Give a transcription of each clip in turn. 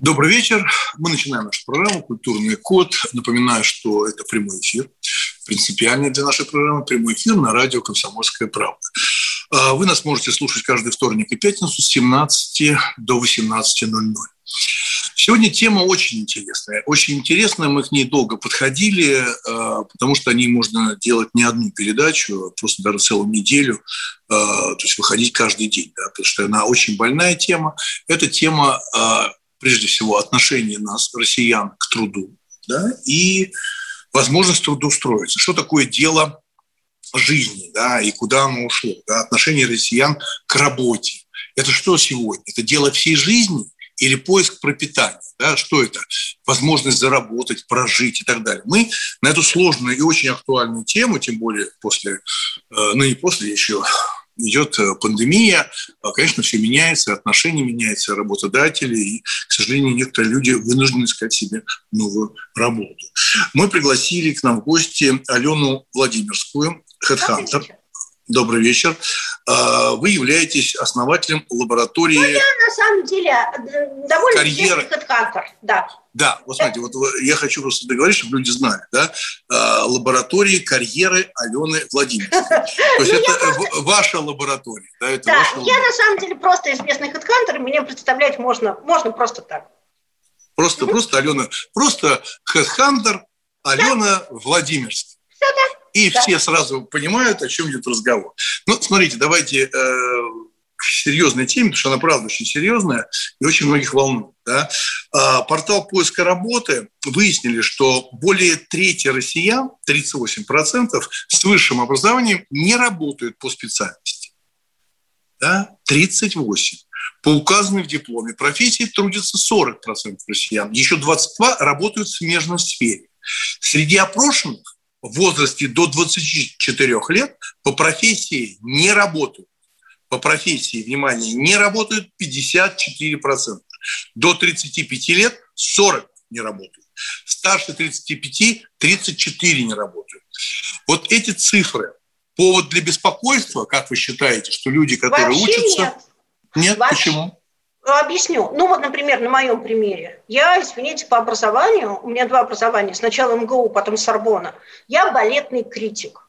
Добрый вечер. Мы начинаем нашу программу «Культурный код». Напоминаю, что это прямой эфир, принципиальный для нашей программы прямой эфир на радио «Комсомольская правда». А Вы нас можете слушать каждый вторник и пятницу с 17 до 18.00. Сегодня тема очень интересная. Очень интересная, мы к ней долго подходили, э, потому что о ней можно делать не одну передачу, а просто даже целую неделю, э, то есть выходить каждый день, да, потому что она очень больная тема. Это тема, прежде всего, отношения нас, россиян, к труду да, и возможность трудоустроиться. Что такое дело жизни, да, и куда оно ушло, да, отношение россиян к работе. Это что сегодня? Это дело всей жизни – или поиск пропитания. Да, что это? Возможность заработать, прожить и так далее. Мы на эту сложную и очень актуальную тему, тем более после, э, ну не после еще, идет э, пандемия, а, конечно, все меняется, отношения меняются, работодатели, и, к сожалению, некоторые люди вынуждены искать себе новую работу. Мы пригласили к нам в гости Алену Владимирскую, хедхантер. Добрый вечер. А, вы являетесь основателем лаборатории... Ну, я на самом деле довольно карьеры. хедхантер, да. Да, вот смотрите, вот я хочу просто договорить, чтобы люди знали, да, а, лаборатории карьеры Алены Владимировны. То есть это ваша лаборатория, да, Да, я на самом деле просто известный хедхантер, меня представлять можно, можно просто так. Просто, просто Алена, просто хедхантер Алена Владимирская. Все так. И Да. все сразу понимают, о чем идет разговор. Ну, смотрите, давайте э, к серьезной теме, потому что она правда очень серьезная и очень многих волнует. Да? А, портал поиска работы выяснили, что более трети россиян, 38%, с высшим образованием не работают по специальности. Да? 38. По указанной в дипломе профессии трудятся 40% россиян. Еще 22 работают в смежной сфере. Среди опрошенных в возрасте до 24 лет по профессии не работают. По профессии, внимание, не работают 54%. До 35 лет 40 не работают. Старше 35 34 не работают. Вот эти цифры повод для беспокойства, как вы считаете, что люди, которые Вообще учатся... нет. Нет, Вообще. почему? Объясню. Ну вот, например, на моем примере. Я, извините, по образованию, у меня два образования, сначала МГУ, потом Сорбона. Я балетный критик.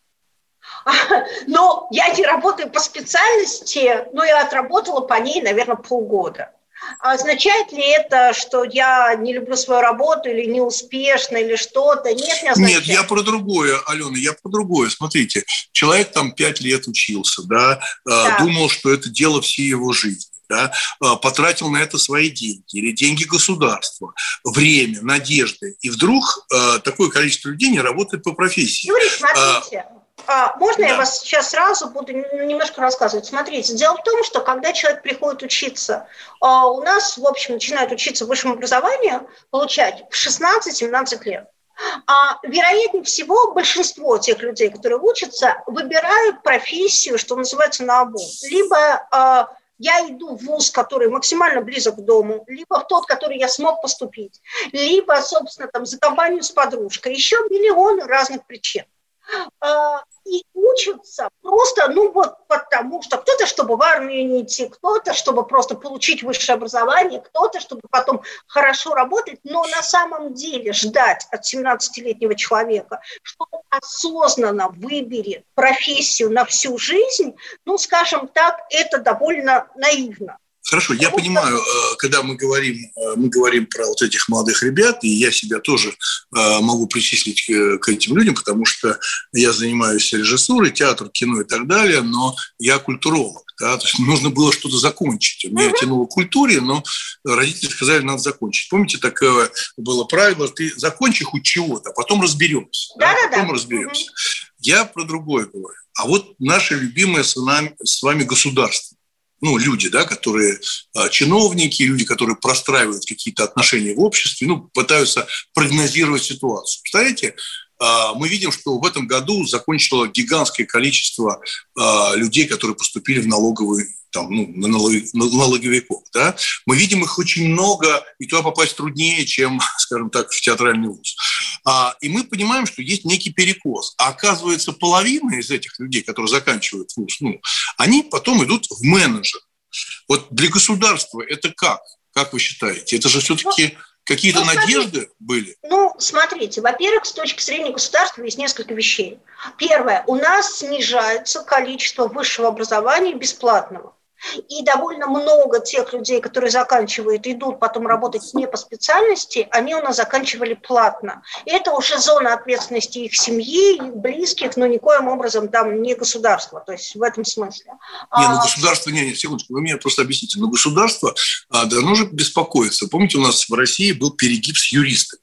Но я не работаю по специальности, но я отработала по ней, наверное, полгода. А Означает ли это, что я не люблю свою работу или неуспешна, или что-то? Нет, не означает. Нет, я про другое, Алена, я про другое. Смотрите, человек там пять лет учился, да, Да. думал, что это дело всей его жизни. Да, э, потратил на это свои деньги или деньги государства, время, надежды. И вдруг э, такое количество людей не работает по профессии. Юрий, смотрите, а, можно я да. вас сейчас сразу буду немножко рассказывать? Смотрите, дело в том, что когда человек приходит учиться, а, у нас, в общем, начинают учиться в высшем образовании, получать в 16-17 лет. А вероятнее всего, большинство тех людей, которые учатся, выбирают профессию, что называется, на обум. Либо а, я иду в вуз, который максимально близок к дому, либо в тот, который я смог поступить, либо, собственно, там, за компанию с подружкой. Еще миллион разных причин. А, и учатся просто, ну вот потому что кто-то, чтобы в армию не идти, кто-то, чтобы просто получить высшее образование, кто-то, чтобы потом хорошо работать, но на самом деле ждать от 17-летнего человека, что он осознанно выберет профессию на всю жизнь, ну, скажем так, это довольно наивно. Хорошо, я понимаю, э, когда мы говорим, э, мы говорим про вот этих молодых ребят, и я себя тоже э, могу причислить к, этим людям, потому что я занимаюсь режиссурой, театр, кино и так далее, но я культуролог. Да, то есть нужно было что-то закончить. Меня тянуло к культуре, но родители сказали, надо закончить. Помните, такое было правило, ты закончи хоть чего-то, а потом разберемся. Да-да-да. Потом разберемся. Я про другое говорю. А вот наше любимое с, нами, с вами государство ну, люди, да, которые э, чиновники, люди, которые простраивают какие-то отношения в обществе, ну, пытаются прогнозировать ситуацию. Представляете, а, мы видим, что в этом году закончило гигантское количество а, людей, которые поступили в налоговый там, ну, на налоговиков. Да? Мы видим их очень много, и туда попасть труднее, чем, скажем так, в театральный вуз. А, и мы понимаем, что есть некий перекос. А оказывается, половина из этих людей, которые заканчивают вуз, ну, они потом идут в менеджер. Вот для государства это как? Как вы считаете? Это же все-таки Какие-то ну, надежды были? Ну, смотрите, во-первых, с точки зрения государства есть несколько вещей. Первое, у нас снижается количество высшего образования бесплатного. И довольно много тех людей, которые заканчивают, идут потом работать не по специальности, они у нас заканчивали платно. И это уже зона ответственности их семьи, их близких, но никоим образом там не государство. То есть в этом смысле. Не, ну а государство, не, не, секундочку, вы мне просто объясните. Но государство а, должно же беспокоиться. Помните, у нас в России был перегиб с юристами.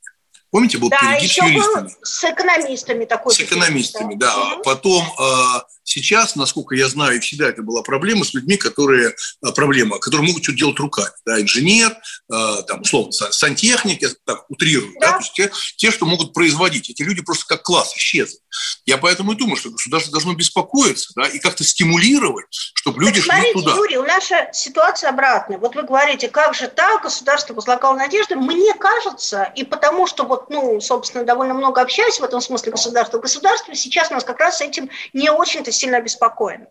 Помните, был да, перегиб с юристами? с экономистами такой. С экономистами, да. да. Потом а, Сейчас, насколько я знаю, всегда это была проблема с людьми, которые, а, проблема, которые могут что-то делать руками. Да, инженер, там, условно, сантехник, я так утрирую, да. Да, то есть те, те, что могут производить. Эти люди просто как класс исчезли. Я поэтому и думаю, что государство должно беспокоиться да, и как-то стимулировать, чтобы люди так, шли туда. Юрий, у наша ситуация обратная. Вот вы говорите, как же так, государство возлагало надежды. Мне кажется, и потому что вот, ну, собственно, довольно много общаюсь в этом смысле государства, государство сейчас нас как раз с этим не очень-то сильно обеспокоены.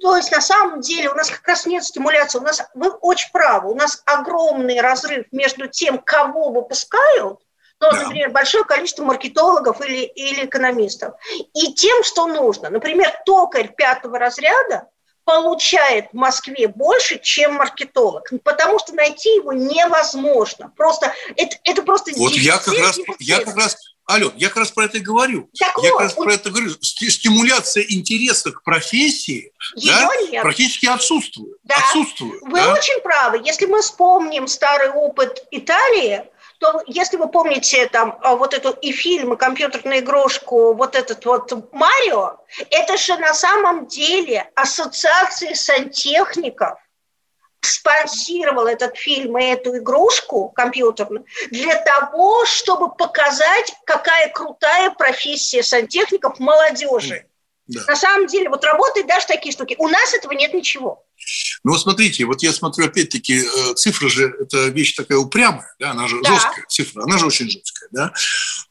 То есть на самом деле у нас как раз нет стимуляции. У нас, вы очень правы, у нас огромный разрыв между тем, кого выпускают, ну, да. например, большое количество маркетологов или, или экономистов, и тем, что нужно. Например, токарь пятого разряда получает в Москве больше, чем маркетолог, потому что найти его невозможно. Просто это, это просто вот я как раз я как раз Алло, я как раз про это и говорю. Так я вот, как раз про это говорю. Стимуляция интереса к профессии да, практически отсутствует. Да. отсутствует Вы да? очень правы. Если мы вспомним старый опыт Италии, то если вы помните там а, вот эту и фильм, и компьютерную игрушку, вот этот вот Марио, это же на самом деле ассоциации сантехников спонсировал этот фильм и эту игрушку компьютерную для того, чтобы показать, какая крутая профессия сантехников молодежи. Да. На самом деле, вот работают даже такие штуки. У нас этого нет ничего. Ну вот смотрите, вот я смотрю, опять-таки, э, цифра же, это вещь такая упрямая, да, она же да. жесткая цифра, она же очень жесткая, да.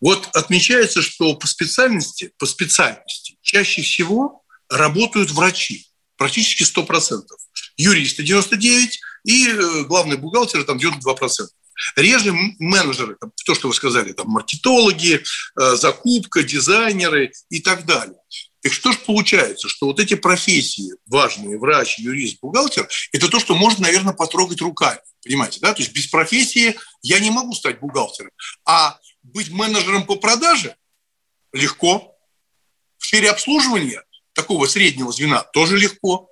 Вот отмечается, что по специальности, по специальности чаще всего работают врачи, практически 100% юристы 99 и э, главный бухгалтер там 92%. Реже менеджеры, там, то, что вы сказали, там, маркетологи, э, закупка, дизайнеры и так далее. Так что же получается, что вот эти профессии важные, врач, юрист, бухгалтер, это то, что можно, наверное, потрогать руками. Понимаете, да? То есть без профессии я не могу стать бухгалтером. А быть менеджером по продаже легко. В сфере обслуживания такого среднего звена тоже легко.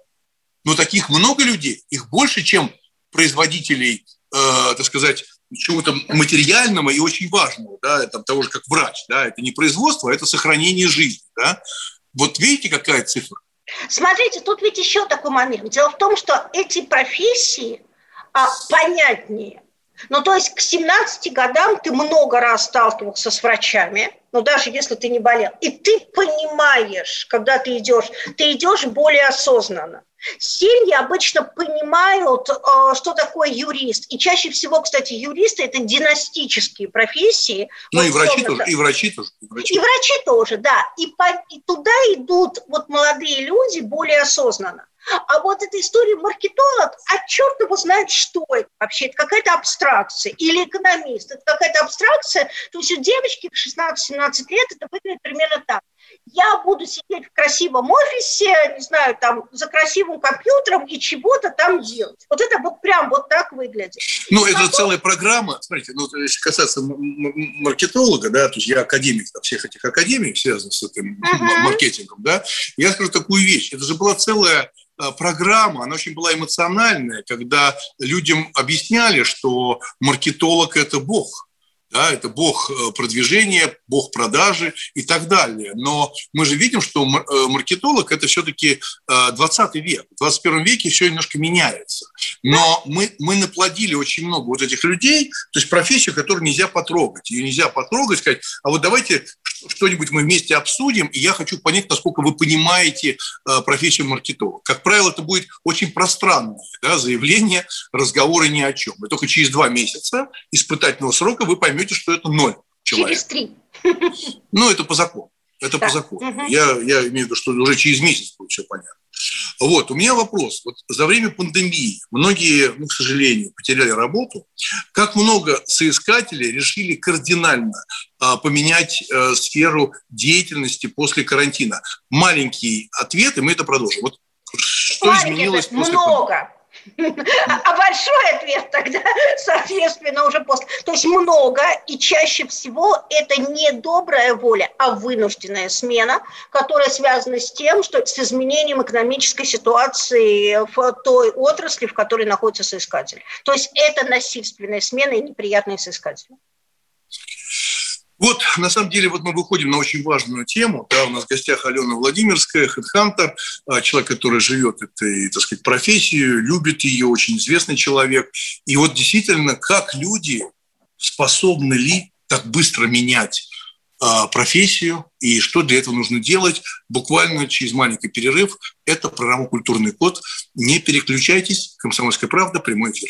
Но таких много людей, их больше, чем производителей, э, так сказать, чего-то материального и очень важного, да, там, того же, как врач, да, это не производство, а это сохранение жизни, да. Вот видите, какая цифра? Смотрите, тут ведь еще такой момент. Дело в том, что эти профессии а, понятнее. Ну, то есть к 17 годам ты много раз сталкивался с врачами, ну, даже если ты не болел. И ты понимаешь, когда ты идешь, ты идешь более осознанно. Семьи обычно понимают, э, что такое юрист. И чаще всего, кстати, юристы – это династические профессии. Ну, вот, и врачи тоже, и врачи тоже. И врачи, и врачи тоже, да. И, по, и туда идут вот молодые люди более осознанно. А вот эта история маркетолог, а черт его знает, что это вообще. Это какая-то абстракция. Или экономист. Это какая-то абстракция. То есть у девочки в 16-17 лет это выглядит примерно так я буду сидеть в красивом офисе, не знаю, там, за красивым компьютером и чего-то там делать. Вот это вот прям вот так выглядит. Ну, и это потом... целая программа, смотрите, ну, если касаться маркетолога, да, то есть я академик там, всех этих академий, связанных с этим uh-huh. маркетингом, да, я скажу такую вещь, это же была целая а, программа, она очень была эмоциональная, когда людям объясняли, что маркетолог – это бог, да, это бог э, продвижения, бог продажи и так далее. Но мы же видим, что э, маркетолог – это все-таки 20 э, век. В 21 веке все немножко меняется. Но мы, мы наплодили очень много вот этих людей, то есть профессию, которую нельзя потрогать. Ее нельзя потрогать, сказать, а вот давайте что-нибудь мы вместе обсудим, и я хочу понять, насколько вы понимаете профессию маркетолога. Как правило, это будет очень пространное да, заявление, разговоры ни о чем. И только через два месяца испытательного срока вы поймете, что это ноль человек. Через три. Ну, это по закону. Это да. по закону. Угу. Я, я имею в виду, что уже через месяц будет все понятно. Вот, у меня вопрос. Вот за время пандемии многие, ну, к сожалению, потеряли работу. Как много соискателей решили кардинально а, поменять а, сферу деятельности после карантина? Маленький ответ, и мы это продолжим. Вот что Маленький изменилось после много. Пандемии? А большой ответ тогда, соответственно, уже после. То есть много, и чаще всего это не добрая воля, а вынужденная смена, которая связана с тем, что с изменением экономической ситуации в той отрасли, в которой находится соискатель. То есть это насильственная смена и неприятные соискатели. Вот, на самом деле, вот мы выходим на очень важную тему. Да, у нас в гостях Алена Владимирская, хедхантер, а, человек, который живет этой, так сказать, профессией, любит ее, очень известный человек. И вот действительно, как люди способны ли так быстро менять а, профессию и что для этого нужно делать. Буквально через маленький перерыв. Это программа «Культурный код». Не переключайтесь. «Комсомольская правда», прямой эфир.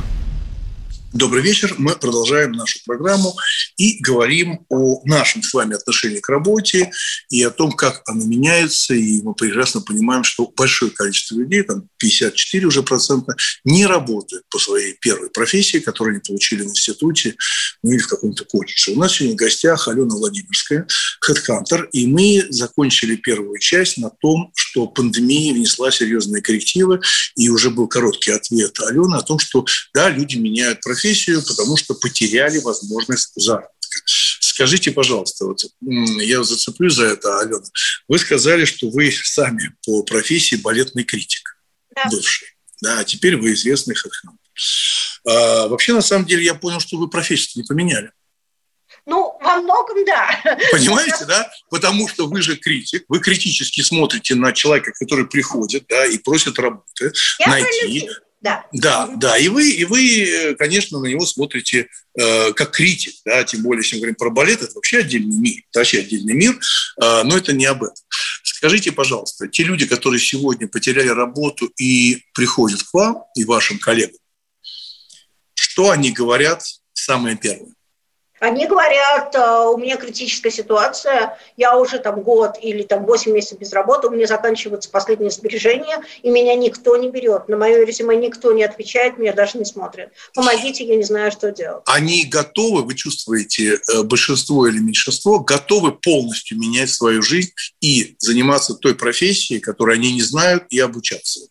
Добрый вечер. Мы продолжаем нашу программу и говорим о нашем с вами отношении к работе и о том, как оно меняется. И мы прекрасно понимаем, что большое количество людей, там 54 уже процента, не работают по своей первой профессии, которую они получили в институте ну, или в каком-то колледже. У нас сегодня в гостях Алена Владимирская, хедхантер, и мы закончили первую часть на том, что пандемия внесла серьезные коррективы, и уже был короткий ответ Алены о том, что да, люди меняют профессию, профессию, потому что потеряли возможность заработка. Скажите, пожалуйста, вот я зацеплю за это, Алена. Вы сказали, что вы сами по профессии балетный критик, да. бывший. Да, а теперь вы известный хедхантер. А, вообще, на самом деле, я понял, что вы профессию не поменяли. Ну, во многом да. Понимаете, да? Потому что вы же критик, вы критически смотрите на человека, который приходит, да, и просит работы, я найти, да. Да, да. И вы, и вы, конечно, на него смотрите э, как критик, да, тем более, если мы говорим про балет, это вообще отдельный мир, это вообще отдельный мир, э, но это не об этом. Скажите, пожалуйста, те люди, которые сегодня потеряли работу и приходят к вам и вашим коллегам, что они говорят самое первое? Они говорят, «Э, у меня критическая ситуация, я уже там год или там 8 месяцев без работы, у меня заканчиваются последние сбережения, и меня никто не берет. На мое резюме никто не отвечает, меня даже не смотрит. Помогите, я не знаю, что делать. Они готовы, вы чувствуете, э, большинство или меньшинство, готовы полностью менять свою жизнь и заниматься той профессией, которую они не знают, и обучаться.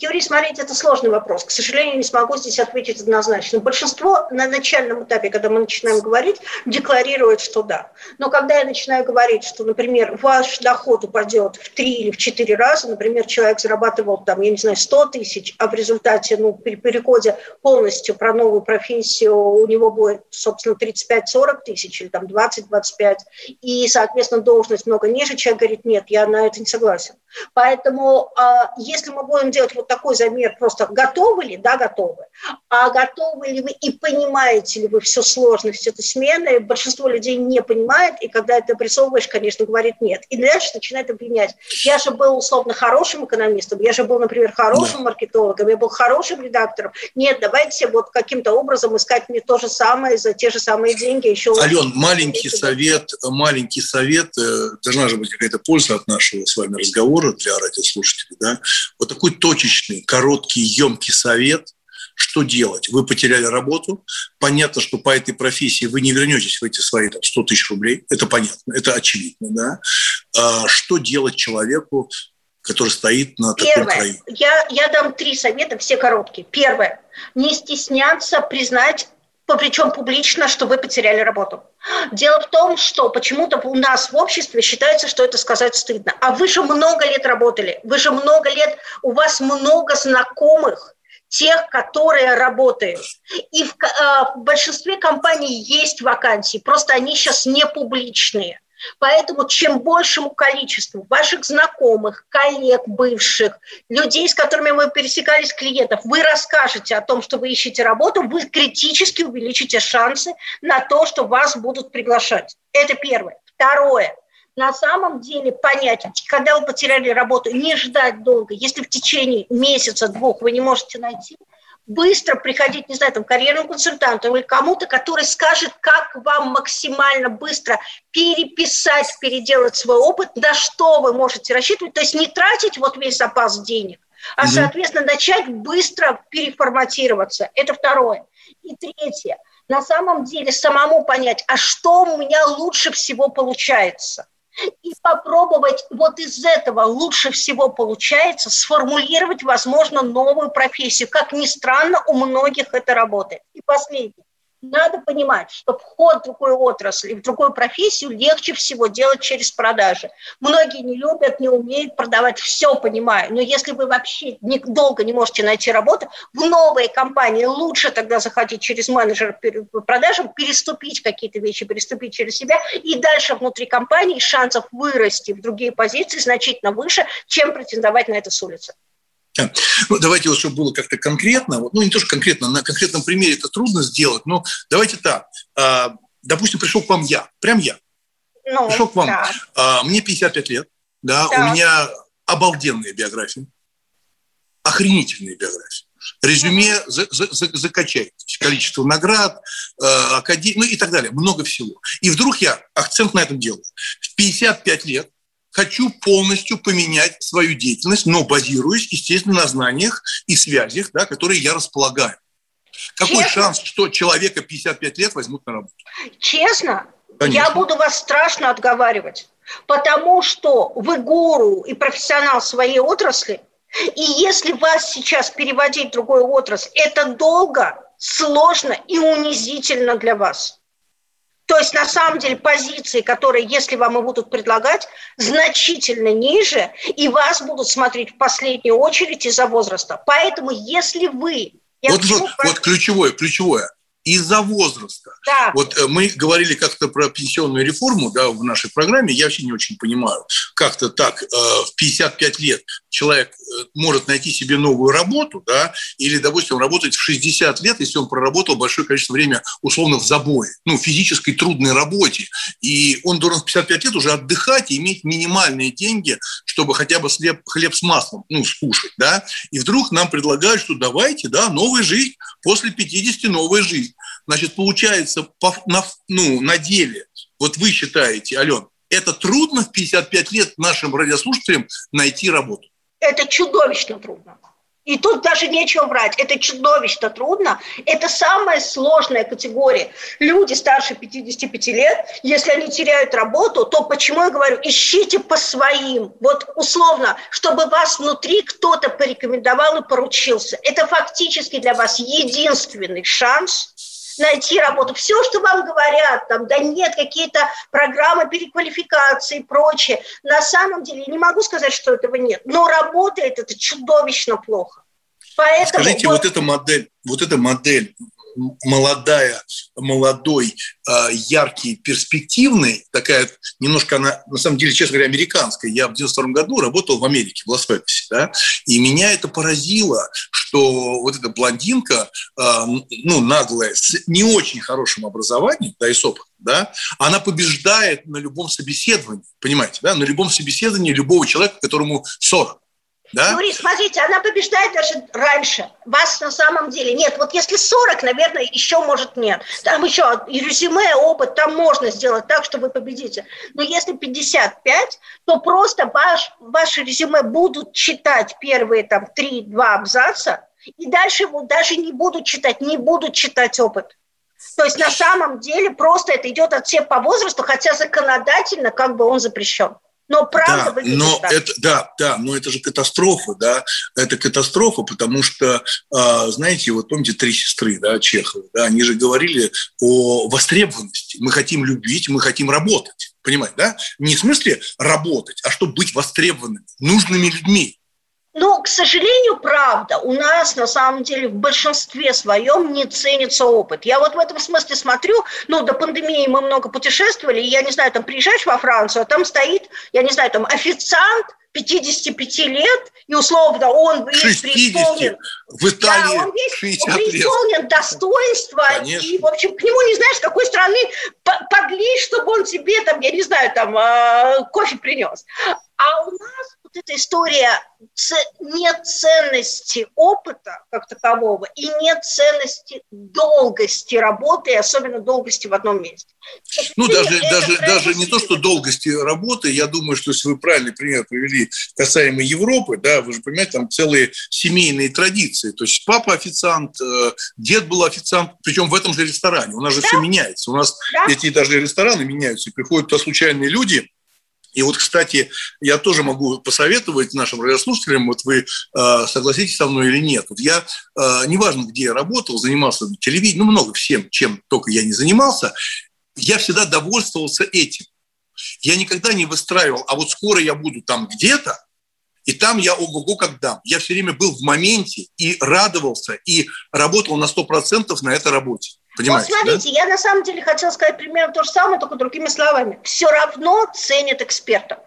Юрий, смотрите, это сложный вопрос. К сожалению, не смогу здесь ответить однозначно. Большинство на начальном этапе, когда мы начинаем говорить, декларирует, что да. Но когда я начинаю говорить, что, например, ваш доход упадет в три или в четыре раза, например, человек зарабатывал там, я не знаю, 100 тысяч, а в результате, ну, при переходе полностью про новую профессию у него будет, собственно, 35-40 тысяч или там 20-25, и, соответственно, должность много ниже, человек говорит, нет, я на это не согласен. Поэтому а, если мы будем делать вот такой замер, просто готовы ли, да, готовы, а готовы ли вы и понимаете ли вы всю сложность этой смены, большинство людей не понимает, и когда это обрисовываешь, конечно, говорит нет. И дальше начинает обвинять. Я же был условно хорошим экономистом, я же был, например, хорошим маркетологом, я был хорошим редактором. Нет, давайте вот каким-то образом искать мне то же самое за те же самые деньги. Еще Ален, маленький совет, маленький совет, э, должна же быть какая-то польза от нашего с вами разговора разговора для радиослушателей, да, вот такой точечный, короткий, емкий совет, что делать? Вы потеряли работу, понятно, что по этой профессии вы не вернетесь в эти свои там, 100 тысяч рублей, это понятно, это очевидно, да. А что делать человеку, который стоит на Первое. таком краю? Я, я дам три совета, все короткие. Первое. Не стесняться признать причем публично, что вы потеряли работу. Дело в том, что почему-то у нас в обществе считается, что это сказать стыдно. А вы же много лет работали, вы же много лет, у вас много знакомых, тех, которые работают. И в, э, в большинстве компаний есть вакансии, просто они сейчас не публичные. Поэтому чем большему количеству ваших знакомых, коллег бывших, людей, с которыми вы пересекались, клиентов, вы расскажете о том, что вы ищете работу, вы критически увеличите шансы на то, что вас будут приглашать. Это первое. Второе на самом деле понять, когда вы потеряли работу, не ждать долго. Если в течение месяца-двух вы не можете найти, быстро приходить, не знаю, там, карьерным консультантом или кому-то, который скажет, как вам максимально быстро переписать, переделать свой опыт, на что вы можете рассчитывать, то есть не тратить вот весь запас денег, а, угу. соответственно, начать быстро переформатироваться. Это второе. И третье. На самом деле самому понять, а что у меня лучше всего получается – и попробовать вот из этого лучше всего получается сформулировать, возможно, новую профессию. Как ни странно, у многих это работает. И последнее. Надо понимать, что вход в другую отрасль в другую профессию легче всего делать через продажи. Многие не любят, не умеют продавать, все понимаю, но если вы вообще долго не можете найти работу, в новые компании лучше тогда заходить через менеджера по продажам, переступить какие-то вещи, переступить через себя, и дальше внутри компании шансов вырасти в другие позиции значительно выше, чем претендовать на это с улицы. Ну, давайте вот, чтобы было как-то конкретно, ну, не то, что конкретно, на конкретном примере это трудно сделать, но давайте так. А, допустим, пришел к вам я, прям я. Ну, пришел к вам. Да. А, мне 55 лет, да, да, у меня обалденная биография, охренительная биография. Резюме за, за, за, закачайтесь. Количество наград, э, академии, ну и так далее. Много всего. И вдруг я акцент на этом делаю. В 55 лет хочу полностью поменять свою деятельность, но базируясь, естественно, на знаниях и связях, да, которые я располагаю. Какой Честно? шанс, что человека 55 лет возьмут на работу? Честно, Конечно. я буду вас страшно отговаривать, потому что вы гуру и профессионал своей отрасли, и если вас сейчас переводить в другую отрасль, это долго, сложно и унизительно для вас. То есть на самом деле позиции, которые, если вам и будут предлагать, значительно ниже, и вас будут смотреть в последнюю очередь из-за возраста. Поэтому если вы... Вот, вот, вот ключевое, ключевое из-за возраста. Да. Вот э, мы говорили как-то про пенсионную реформу да, в нашей программе. Я вообще не очень понимаю, как-то так э, в 55 лет человек э, может найти себе новую работу, да, или, допустим, работать в 60 лет, если он проработал большое количество времени условно в забое, ну, физической трудной работе. И он должен в 55 лет уже отдыхать и иметь минимальные деньги, чтобы хотя бы хлеб, хлеб с маслом, ну, скушать, да. И вдруг нам предлагают, что давайте, да, новая жизнь, после 50 новая жизнь. Значит, получается, по, на, ну, на деле, вот вы считаете, Ален, это трудно в 55 лет нашим радиослушателям найти работу? Это чудовищно трудно. И тут даже нечего врать. Это чудовищно трудно. Это самая сложная категория. Люди старше 55 лет, если они теряют работу, то почему я говорю, ищите по своим. Вот условно, чтобы вас внутри кто-то порекомендовал и поручился. Это фактически для вас единственный шанс найти работу. Все, что вам говорят, там, да нет, какие-то программы переквалификации и прочее. На самом деле, я не могу сказать, что этого нет, но работает это чудовищно плохо. Поэтому Скажите, вот, вот эта модель, вот эта модель молодая, молодой, а, яркий, перспективный, такая немножко она, на самом деле, честно говоря, американская. Я в 92 году работал в Америке, в Лас-Вегасе, да, и меня это поразило, что вот эта блондинка, а, ну, наглая, с не очень хорошим образованием, да, и с опытом, да, она побеждает на любом собеседовании, понимаете, да, на любом собеседовании любого человека, которому 40. Да? Юрий, смотрите, она побеждает даже раньше. Вас на самом деле нет. Вот если 40, наверное, еще может нет. Там еще и резюме, опыт, там можно сделать так, что вы победите. Но если 55, то просто ваш, ваше резюме будут читать первые там 3-2 абзаца, и дальше его даже не будут читать, не будут читать опыт. То есть на самом деле просто это идет от всех по возрасту, хотя законодательно как бы он запрещен. Но правда да, выглядит но так. Это, да, да, но это же катастрофа, да, это катастрофа, потому что, а, знаете, вот помните «Три сестры», да, Чехова, да, они же говорили о востребованности. Мы хотим любить, мы хотим работать, понимаете, да? Не в смысле работать, а чтобы быть востребованными, нужными людьми. Но, к сожалению, правда, у нас на самом деле в большинстве своем не ценится опыт. Я вот в этом смысле смотрю, ну, до пандемии мы много путешествовали, и я не знаю, там приезжаешь во Францию, а там стоит, я не знаю, там официант 55 лет, и условно он весь преисполнен. В Италии да, он весь 60 преисполнен лет. достоинства, Конечно. и, в общем, к нему не знаешь, с какой страны подлить, чтобы он тебе, там, я не знаю, там, э, кофе принес. А у нас вот эта история нет ценности опыта как такового и нет ценности долгости работы, и особенно долгости в одном месте. Ну, даже, даже, даже не то, что долгости работы, я думаю, что если вы правильный пример привели касаемо Европы, да, вы же понимаете, там целые семейные традиции. То есть папа официант, э, дед был официант, причем в этом же ресторане. У нас же да? все меняется. У нас да? эти даже рестораны меняются, и приходят туда случайные люди, и вот, кстати, я тоже могу посоветовать нашим радиослушателям, вот вы э, согласитесь со мной или нет. Вот я, э, неважно, где я работал, занимался телевидением, ну, много всем, чем только я не занимался, я всегда довольствовался этим. Я никогда не выстраивал, а вот скоро я буду там где-то, и там я ого-го как дам. Я все время был в моменте и радовался, и работал на 100% на этой работе. Понимаете, вот смотрите, да? я на самом деле хотела сказать примерно то же самое, только другими словами. Все равно ценят экспертов.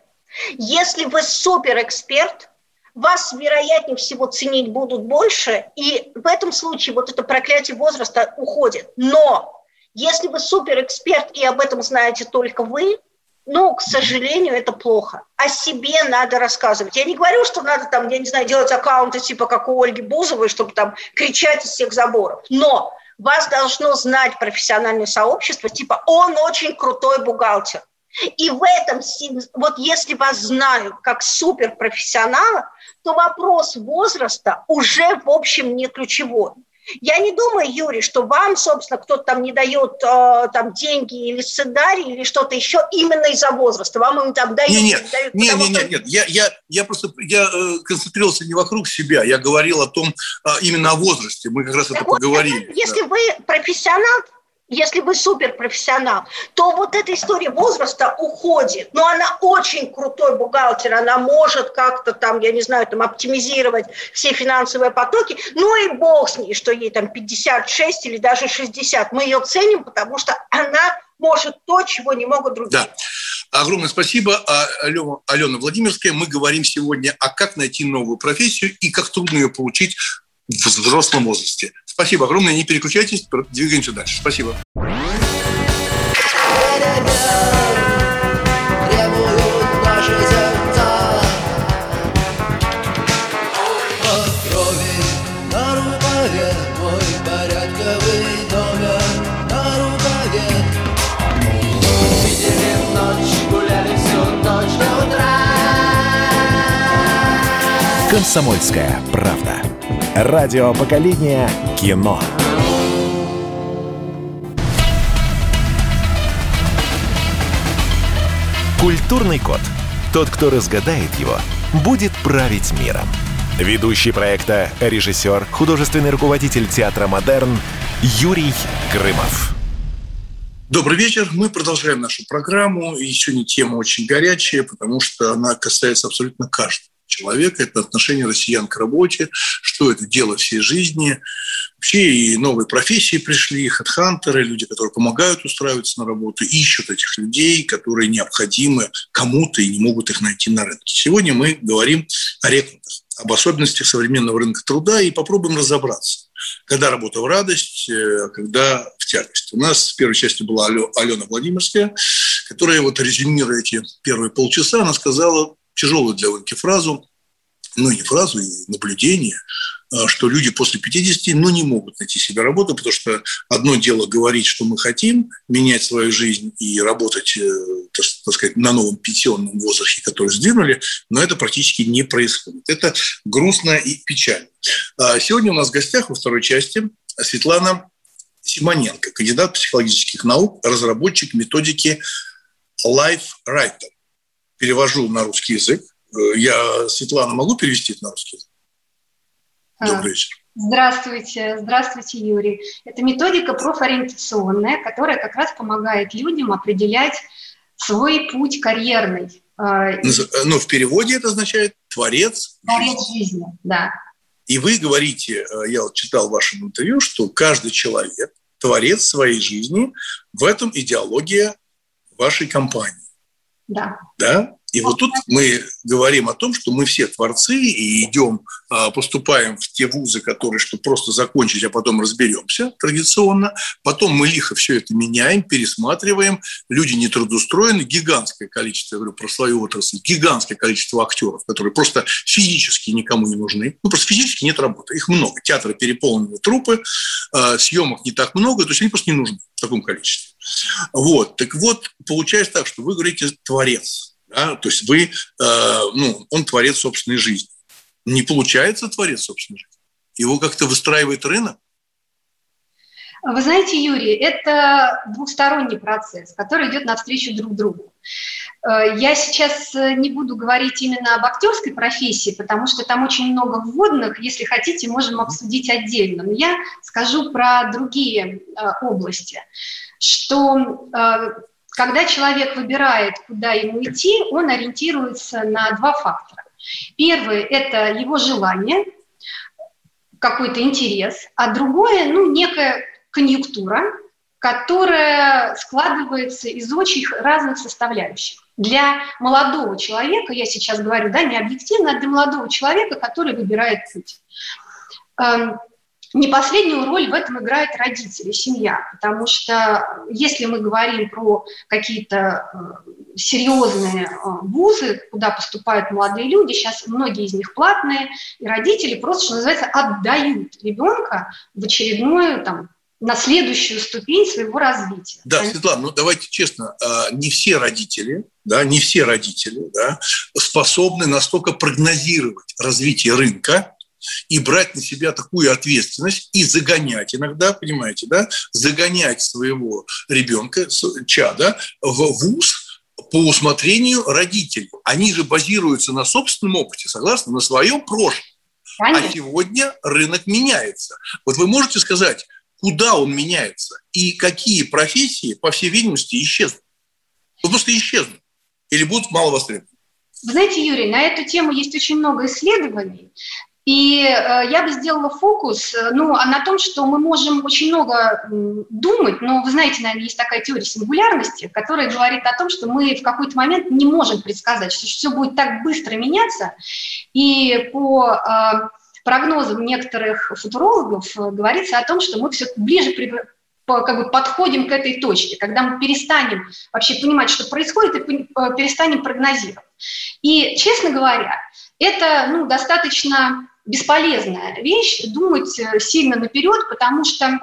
Если вы суперэксперт, вас, вероятнее всего, ценить будут больше, и в этом случае вот это проклятие возраста уходит. Но если вы суперэксперт и об этом знаете только вы, ну, к сожалению, это плохо. О себе надо рассказывать. Я не говорю, что надо там, я не знаю, делать аккаунты типа как у Ольги Бузовой, чтобы там кричать из всех заборов. Но вас должно знать профессиональное сообщество, типа он очень крутой бухгалтер. И в этом, вот если вас знают как суперпрофессионала, то вопрос возраста уже, в общем, не ключевой. Я не думаю, Юрий, что вам, собственно, кто-то там не дает э, там деньги или сценарий или что-то еще именно из-за возраста. Вам им там дают. Нет, нет, дают, нет, нет, нет, нет. Я, я, я просто я э, концентрировался не вокруг себя, я говорил о том э, именно о возрасте. Мы как раз так это вот, поговорили. Если да. вы профессионал, если вы суперпрофессионал, то вот эта история возраста уходит. Но она очень крутой бухгалтер, она может как-то там, я не знаю, там оптимизировать все финансовые потоки. Ну и бог с ней, что ей там 56 или даже 60. Мы ее ценим, потому что она может то, чего не могут другие. Да. Огромное спасибо. А, Алена, Алена Владимирская. Мы говорим сегодня о как найти новую профессию и как трудно ее получить в взрослом возрасте. Спасибо огромное, не переключайтесь, двигаемся дальше. Спасибо. Комсомольская правда. Радио поколения кино. Культурный код. Тот, кто разгадает его, будет править миром. Ведущий проекта, режиссер, художественный руководитель театра «Модерн» Юрий Грымов. Добрый вечер. Мы продолжаем нашу программу. И сегодня тема очень горячая, потому что она касается абсолютно каждого человека, это отношение россиян к работе, что это дело всей жизни. Вообще и новые профессии пришли, хедхантеры, люди, которые помогают устраиваться на работу, ищут этих людей, которые необходимы кому-то и не могут их найти на рынке. Сегодня мы говорим о рекрутах, об особенностях современного рынка труда и попробуем разобраться, когда работа в радость, э, когда в тягость. У нас в первой части была Алена Владимирская, которая, вот резюмируя эти первые полчаса, она сказала тяжелую для Ольги фразу, ну не фразу, и наблюдение, а, что люди после 50 ну, не могут найти себе работу, потому что одно дело говорить, что мы хотим менять свою жизнь и работать, э, так сказать, на новом пенсионном возрасте, который сдвинули, но это практически не происходит. Это грустно и печально. А сегодня у нас в гостях во второй части Светлана Симоненко, кандидат психологических наук, разработчик методики Life Writer перевожу на русский язык. Э, я, Светлана, могу перевести это на русский язык? А, Добрый вечер. Здравствуйте, здравствуйте, Юрий. Это методика профориентационная, которая как раз помогает людям определять свой путь карьерный. А, Но ну, в переводе это означает творец. Творец жизни, да. И вы говорите, э, я вот читал в вашем интервью, что каждый человек творец своей жизни, в этом идеология вашей компании. Да. Да? И вот тут мы говорим о том, что мы все творцы и идем, а, поступаем в те вузы, которые, что просто закончить, а потом разберемся традиционно. Потом мы лихо все это меняем, пересматриваем. Люди не трудоустроены. Гигантское количество, я говорю про свою отрасль, гигантское количество актеров, которые просто физически никому не нужны. Ну, просто физически нет работы. Их много. Театры переполнены, трупы, а, съемок не так много, то есть они просто не нужны в таком количестве. Вот. Так вот, получается так, что вы говорите «творец». Да? То есть вы, э, ну, он творец собственной жизни. Не получается творец собственной жизни. Его как-то выстраивает рынок. Вы знаете, Юрий, это двухсторонний процесс, который идет навстречу друг другу. Э, я сейчас не буду говорить именно об актерской профессии, потому что там очень много вводных. Если хотите, можем обсудить отдельно. Но я скажу про другие э, области, что когда человек выбирает, куда ему идти, он ориентируется на два фактора. Первый – это его желание, какой-то интерес, а другое, ну, некая конъюнктура, которая складывается из очень разных составляющих. Для молодого человека, я сейчас говорю, да, не объективно, а для молодого человека, который выбирает путь. Не последнюю роль в этом играют родители, семья, потому что если мы говорим про какие-то э, серьезные э, вузы, куда поступают молодые люди, сейчас многие из них платные, и родители просто, что называется, отдают ребенка в очередную там, на следующую ступень своего развития. Да, Светлана, ну давайте честно, а, не все родители, да, не все родители да, способны настолько прогнозировать развитие рынка, и брать на себя такую ответственность и загонять иногда, понимаете, да, загонять своего ребенка, чада в ВУЗ по усмотрению родителей. Они же базируются на собственном опыте, согласно, на своем прошлом. А Конечно. А сегодня рынок меняется. Вот вы можете сказать, куда он меняется и какие профессии, по всей видимости, исчезнут? Ну, просто исчезнут или будут мало востребованы? Вы знаете, Юрий, на эту тему есть очень много исследований. И э, я бы сделала фокус э, ну, а на том, что мы можем очень много думать, но вы знаете, наверное, есть такая теория сингулярности, которая говорит о том, что мы в какой-то момент не можем предсказать, что все будет так быстро меняться. И по э, прогнозам некоторых футурологов говорится о том, что мы все ближе как бы подходим к этой точке, когда мы перестанем вообще понимать, что происходит, и перестанем прогнозировать. И, честно говоря, это ну, достаточно бесполезная вещь, думать э, сильно наперед, потому что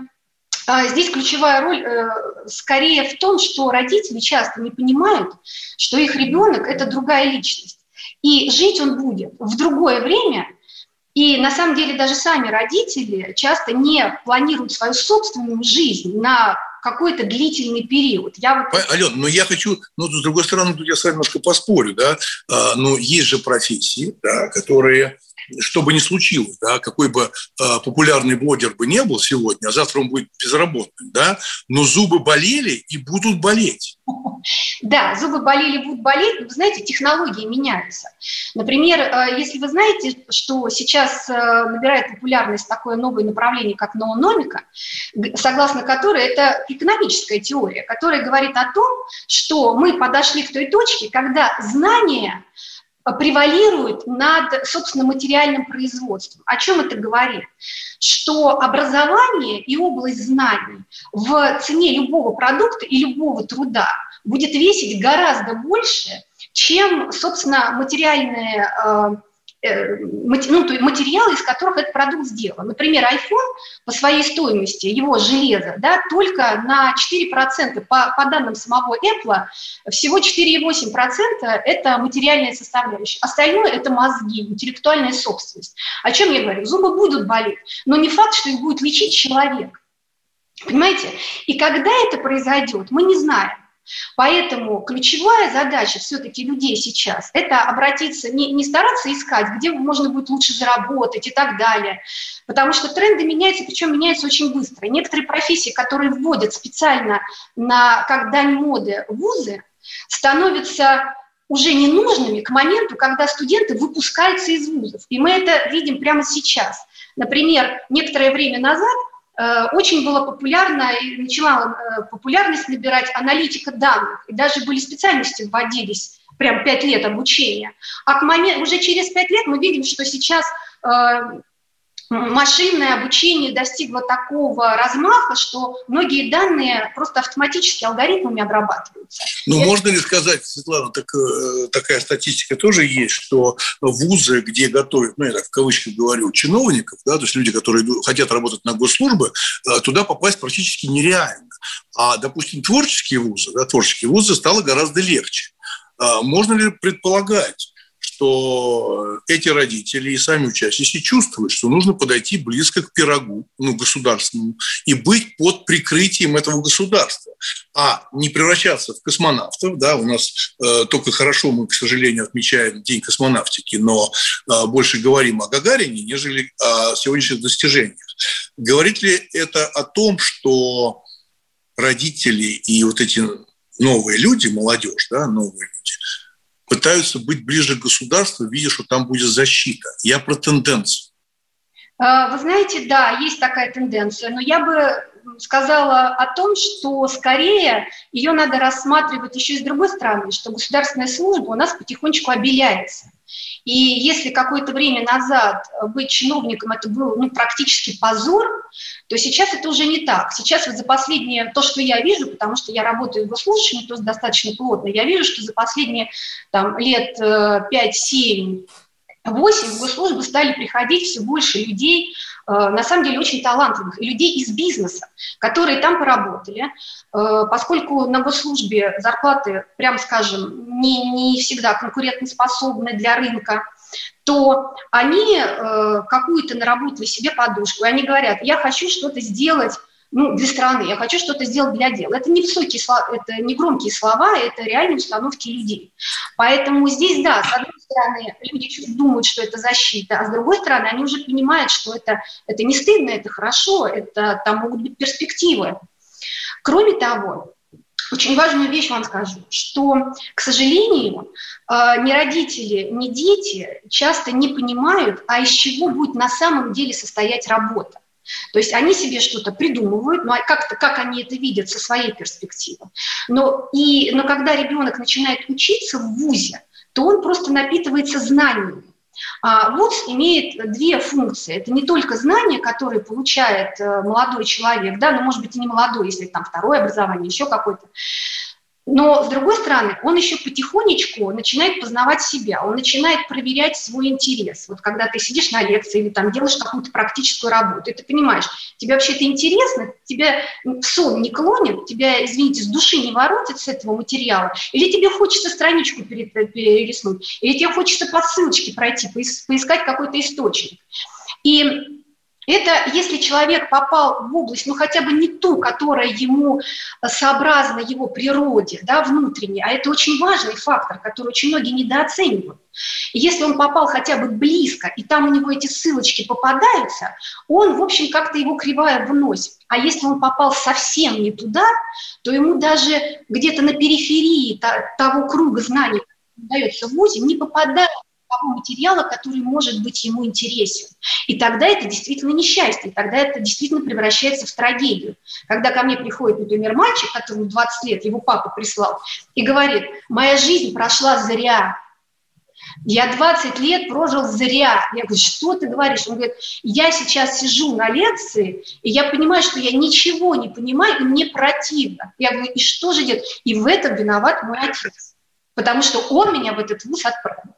а, Здесь ключевая роль э, скорее в том, что родители часто не понимают, что их ребенок – это другая личность. И жить он будет в другое время, И на самом деле даже сами родители часто не планируют свою собственную жизнь на какой-то длительный период. Я вот... Ален, но я хочу, ну, с другой стороны, тут я с вами немножко поспорю, да, а, но есть же профессии, да, которые что бы ни случилось, да, какой бы э, популярный блогер бы не был сегодня, а завтра он будет безработным, да, но зубы болели и будут болеть. Да, зубы болели, будут болеть, но вы знаете, технологии меняются. Например, э, если вы знаете, что сейчас э, набирает популярность такое новое направление, как ноономика, согласно которой это экономическая теория, которая говорит о том, что мы подошли к той точке, когда знания превалирует над, собственно, материальным производством. О чем это говорит? Что образование и область знаний в цене любого продукта и любого труда будет весить гораздо больше, чем, собственно, материальные э, ну, материалы, из которых этот продукт сделан. Например, iPhone по своей стоимости, его железо, да, только на 4%, по, по данным самого Apple, всего 4,8% это материальная составляющая. Остальное это мозги, интеллектуальная собственность. О чем я говорю? Зубы будут болеть, но не факт, что их будет лечить человек. Понимаете? И когда это произойдет, мы не знаем. Поэтому ключевая задача все-таки людей сейчас – это обратиться, не, не стараться искать, где можно будет лучше заработать и так далее, потому что тренды меняются, причем меняются очень быстро. Некоторые профессии, которые вводят специально на, как дань моды вузы, становятся уже ненужными к моменту, когда студенты выпускаются из вузов. И мы это видим прямо сейчас. Например, некоторое время назад очень было популярно и начала э, популярность набирать аналитика данных. И даже были специальности вводились, прям пять лет обучения. А к моменту, уже через пять лет мы видим, что сейчас э, машинное обучение достигло такого размаха, что многие данные просто автоматически алгоритмами обрабатываются. Ну, Это... можно ли сказать, Светлана, так, э, такая статистика тоже есть, что вузы, где готовят, ну, я так в кавычках говорю, чиновников, да, то есть люди, которые хотят работать на госслужбы, э, туда попасть практически нереально. А, допустим, творческие вузы, да, творческие вузы стало гораздо легче. А можно ли предполагать, что эти родители и сами учащиеся чувствуют, что нужно подойти близко к пирогу, ну, государственному, и быть под прикрытием этого государства, а не превращаться в космонавтов. Да, у нас э, только хорошо мы, к сожалению, отмечаем День космонавтики, но э, больше говорим о Гагарине, нежели о сегодняшних достижениях. Говорит ли это о том, что родители и вот эти новые люди, молодежь, да, новые пытаются быть ближе к государству, видя, что там будет защита. Я про тенденцию. А, вы знаете, да, есть такая тенденция, но я бы сказала о том, что скорее ее надо рассматривать еще и с другой стороны, что государственная служба у нас потихонечку обеляется. И если какое-то время назад быть чиновником это был ну, практически позор, то сейчас это уже не так. Сейчас вот за последние, то, что я вижу, потому что я работаю в госслужащем, то есть достаточно плотно, я вижу, что за последние там, лет 5-7 8 в госслужбы стали приходить все больше людей, э, на самом деле очень талантливых, людей из бизнеса, которые там поработали, э, поскольку на госслужбе зарплаты, прям скажем, не, не всегда конкурентоспособны для рынка, то они э, какую-то наработали себе подушку, и они говорят, я хочу что-то сделать ну, для страны, я хочу что-то сделать для дела. Это не высокие слова, это не громкие слова, это реальные установки людей. Поэтому здесь, да, с одной стороны, люди думают, что это защита, а с другой стороны, они уже понимают, что это, это не стыдно, это хорошо, это, там могут быть перспективы. Кроме того, очень важную вещь вам скажу, что, к сожалению, э, ни родители, ни дети часто не понимают, а из чего будет на самом деле состоять работа. То есть они себе что-то придумывают, но как-то, как они это видят со своей перспективы. Но, и, но когда ребенок начинает учиться в ВУЗе, то он просто напитывается знаниями. А ВУЗ имеет две функции. Это не только знания, которые получает э, молодой человек, да, но может быть и не молодой, если там второе образование, еще какое-то. Но, с другой стороны, он еще потихонечку начинает познавать себя, он начинает проверять свой интерес. Вот когда ты сидишь на лекции или там делаешь какую-то практическую работу, и ты понимаешь, тебе вообще это интересно, тебя сон не клонит, тебя, извините, с души не воротит с этого материала, или тебе хочется страничку перелистнуть, или тебе хочется по ссылочке пройти, поискать какой-то источник. И это если человек попал в область, ну хотя бы не ту, которая ему сообразна его природе, да, внутренней, а это очень важный фактор, который очень многие недооценивают. И если он попал хотя бы близко, и там у него эти ссылочки попадаются, он, в общем, как-то его кривая выносит. А если он попал совсем не туда, то ему даже где-то на периферии того круга знаний, дается в ВУЗе, не попадает того материала, который может быть ему интересен. И тогда это действительно несчастье, тогда это действительно превращается в трагедию. Когда ко мне приходит, например, мальчик, которому 20 лет, его папа прислал, и говорит, моя жизнь прошла зря, я 20 лет прожил зря. Я говорю, что ты говоришь? Он говорит, я сейчас сижу на лекции, и я понимаю, что я ничего не понимаю, и мне противно. Я говорю, и что же делать? И в этом виноват мой отец, потому что он меня в этот вуз отправил.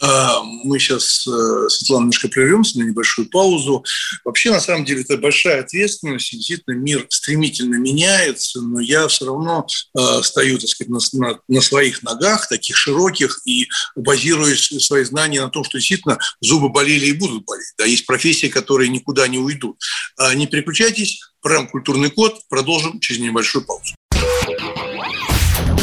А, мы сейчас, э, Светлана, немножко прервемся на небольшую паузу. Вообще, на самом деле, это большая ответственность. Действительно, мир стремительно меняется, но я все равно э, стою, так сказать, на, на, на своих ногах, таких широких, и базируюсь свои знания на том, что действительно зубы болели и будут болеть. Да, есть профессии, которые никуда не уйдут. А, не переключайтесь, программа «Культурный код». Продолжим через небольшую паузу.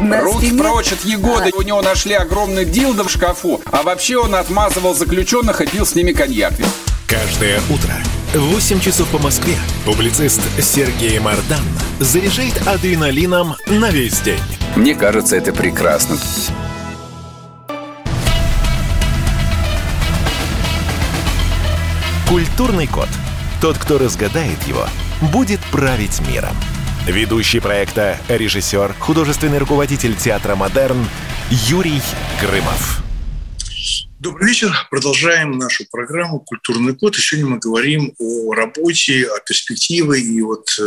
Руки прочь от Егоды. У него нашли огромный дилдо в шкафу. А вообще он отмазывал заключенных и пил с ними коньяк. Каждое утро в 8 часов по Москве публицист Сергей Мардан заряжает адреналином на весь день. Мне кажется, это прекрасно. Культурный код. Тот, кто разгадает его, будет править миром. Ведущий проекта, режиссер, художественный руководитель театра «Модерн» Юрий Грымов. Добрый вечер. Продолжаем нашу программу «Культурный код». И сегодня мы говорим о работе, о перспективе. И вот э,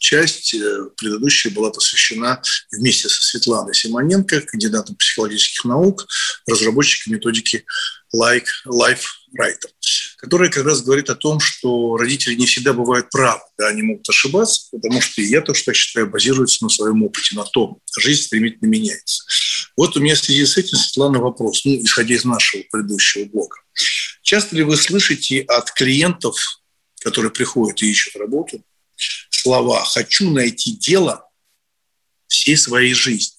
часть э, предыдущая была посвящена вместе со Светланой Симоненко, кандидатом психологических наук, разработчиком методики Life Writer которая как раз говорит о том, что родители не всегда бывают правы, да, они могут ошибаться, потому что я то, что считаю, базируется на своем опыте, на том, жизнь стремительно меняется. Вот у меня в связи с этим, Светлана, вопрос, ну, исходя из нашего предыдущего блога. Часто ли вы слышите от клиентов, которые приходят и ищут работу, слова «хочу найти дело всей своей жизни»?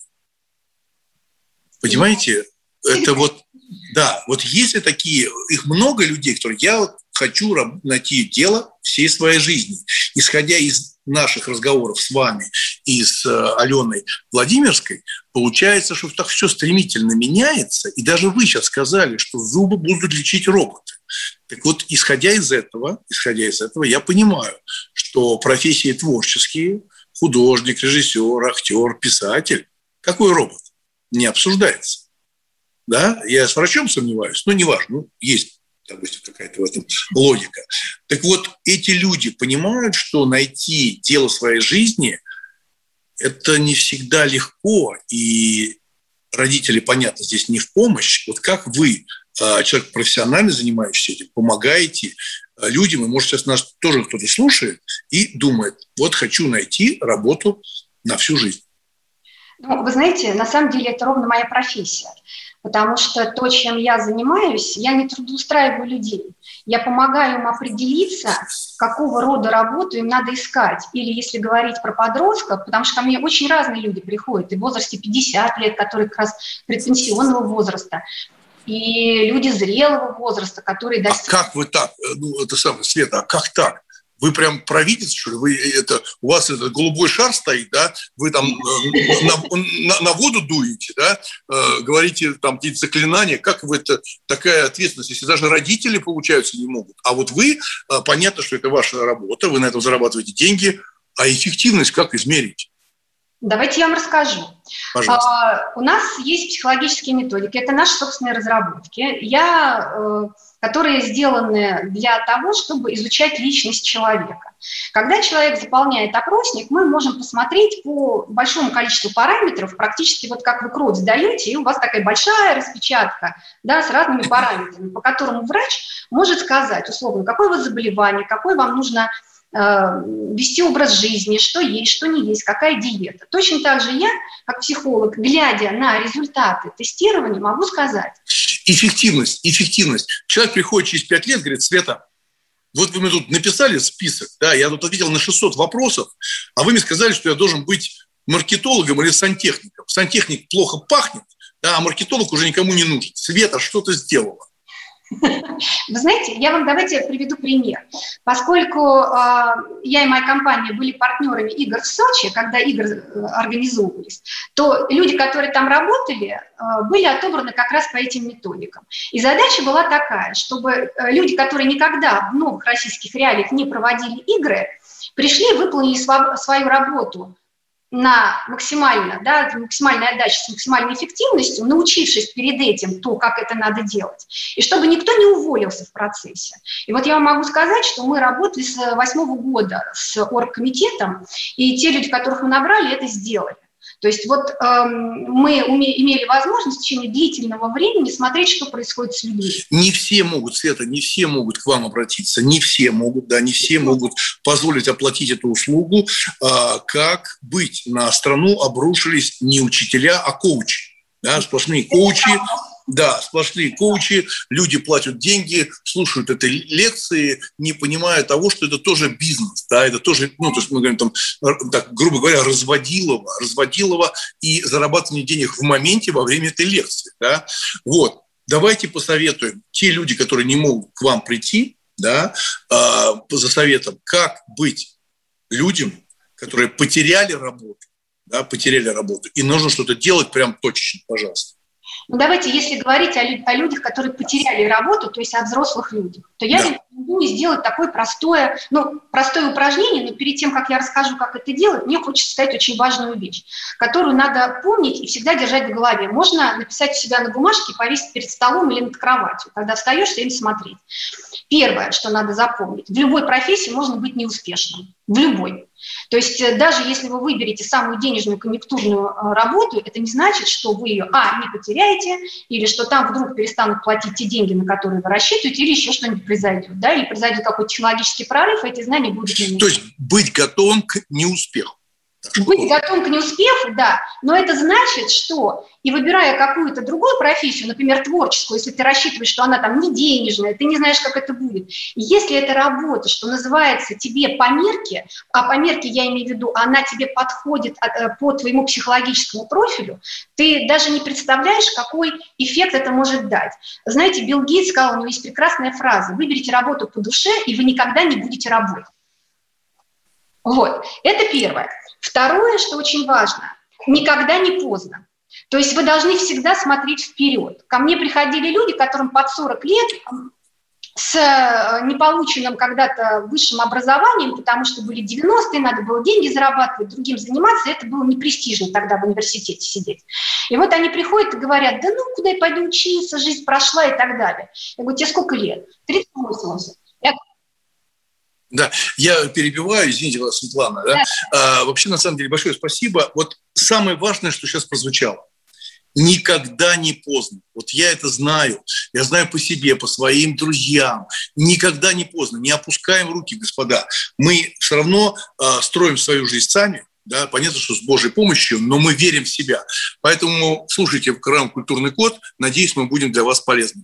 Понимаете, это вот да, вот если такие, их много людей, которые я хочу найти дело всей своей жизни. Исходя из наших разговоров с вами и с э, Аленой Владимирской, получается, что так все стремительно меняется, и даже вы сейчас сказали, что зубы будут лечить роботы. Так вот, исходя из этого, исходя из этого, я понимаю, что профессии творческие, художник, режиссер, актер, писатель, какой робот, не обсуждается да, я с врачом сомневаюсь, но неважно, ну, есть допустим, какая-то в этом логика. Так вот, эти люди понимают, что найти дело своей жизни – это не всегда легко, и родители, понятно, здесь не в помощь. Вот как вы, а, человек профессионально занимающийся этим, помогаете а, людям, и, может, сейчас нас тоже кто-то слушает и думает, вот хочу найти работу на всю жизнь. Ну, вы знаете, на самом деле это ровно моя профессия потому что то, чем я занимаюсь, я не трудоустраиваю людей. Я помогаю им определиться, какого рода работу им надо искать. Или если говорить про подростков, потому что ко мне очень разные люди приходят, и в возрасте 50 лет, которые как раз предпенсионного возраста, и люди зрелого возраста, которые достигли... А как вы так? Ну, это самое, Света, а как так? Вы прям провидец, что ли? Вы это, у вас этот голубой шар стоит, да? Вы там э, на, на, на воду дуете, да? Э, говорите там какие-то заклинания. Как вы это такая ответственность, если даже родители, получаются, не могут? А вот вы, э, понятно, что это ваша работа, вы на этом зарабатываете деньги, а эффективность как измерить? Давайте я вам расскажу. Пожалуйста. А, у нас есть психологические методики, это наши собственные разработки, я, э, которые сделаны для того, чтобы изучать личность человека. Когда человек заполняет опросник, мы можем посмотреть по большому количеству параметров, практически вот как вы кровь сдаете, и у вас такая большая распечатка да, с разными параметрами, по которым врач может сказать, условно, какое у вас заболевание, какое вам нужно Э, вести образ жизни, что есть, что не есть, какая диета. Точно так же я, как психолог, глядя на результаты тестирования, могу сказать. Эффективность, эффективность. Человек приходит через 5 лет, говорит, Света, вот вы мне тут написали список, да, я тут ответил на 600 вопросов, а вы мне сказали, что я должен быть маркетологом или сантехником. Сантехник плохо пахнет, да, а маркетолог уже никому не нужен. Света что-то сделала. Вы знаете, я вам давайте приведу пример. Поскольку э, я и моя компания были партнерами игр в Сочи, когда игры э, организовывались, то люди, которые там работали, э, были отобраны как раз по этим методикам. И задача была такая, чтобы э, люди, которые никогда в новых российских реалиях не проводили игры, пришли и выполнили свою работу на максимально, да, максимальной отдаче с максимальной эффективностью, научившись перед этим то, как это надо делать, и чтобы никто не уволился в процессе. И вот я вам могу сказать, что мы работали с восьмого года с оргкомитетом, и те люди, которых мы набрали, это сделали. То есть вот эм, мы имели возможность в течение длительного времени смотреть, что происходит с людьми. Не все могут, Света, не все могут к вам обратиться, не все могут, да, не все могут позволить оплатить эту услугу. А, как быть? На страну обрушились не учителя, а коучи. Да, сплошные коучи, да, сплошные коучи, люди платят деньги, слушают эти лекции, не понимая того, что это тоже бизнес, да, это тоже, ну, то есть мы говорим там, так, грубо говоря, разводилово, разводилово и зарабатывание денег в моменте во время этой лекции, да. Вот, давайте посоветуем те люди, которые не могут к вам прийти, да, э, за советом, как быть людям, которые потеряли работу, да, потеряли работу, и нужно что-то делать прям точечно, пожалуйста. Ну, давайте, если говорить о, о людях, которые потеряли работу, то есть о взрослых людях, то я да. рекомендую сделать такое простое, ну, простое упражнение, но перед тем, как я расскажу, как это делать, мне хочется сказать очень важную вещь, которую надо помнить и всегда держать в голове. Можно написать у себя на бумажке, повесить перед столом или над кроватью, когда встаешь, время смотреть. Первое, что надо запомнить, в любой профессии можно быть неуспешным, в любой. То есть э, даже если вы выберете самую денежную конъюнктурную э, работу, это не значит, что вы ее, а, не потеряете, или что там вдруг перестанут платить те деньги, на которые вы рассчитываете, или еще что-нибудь произойдет, да, или произойдет какой-то технологический прорыв, и эти знания будут... То есть быть готовым к неуспеху. Быть готовым к неуспеху, да, но это значит, что и выбирая какую-то другую профессию, например, творческую, если ты рассчитываешь, что она там не денежная, ты не знаешь, как это будет, если это работа, что называется, тебе по мерке, а по мерке я имею в виду, она тебе подходит э, по твоему психологическому профилю, ты даже не представляешь, какой эффект это может дать. Знаете, Билл Гейтс сказал, у него есть прекрасная фраза, выберите работу по душе, и вы никогда не будете работать. Вот, это первое. Второе, что очень важно, никогда не поздно. То есть вы должны всегда смотреть вперед. Ко мне приходили люди, которым под 40 лет с э, неполученным когда-то высшим образованием, потому что были 90-е, надо было деньги зарабатывать, другим заниматься, это было непрестижно тогда в университете сидеть. И вот они приходят и говорят, да ну, куда я пойду учиться, жизнь прошла и так далее. Я говорю, тебе сколько лет? 38. Да, я перебиваю, извините вас, Светлана. Да? А, вообще, на самом деле, большое спасибо. Вот самое важное, что сейчас прозвучало. Никогда не поздно. Вот я это знаю. Я знаю по себе, по своим друзьям. Никогда не поздно. Не опускаем руки, господа. Мы все равно э, строим свою жизнь сами. Да, понятно, что с Божьей помощью, но мы верим в себя. Поэтому слушайте программу «Культурный код». Надеюсь, мы будем для вас полезны.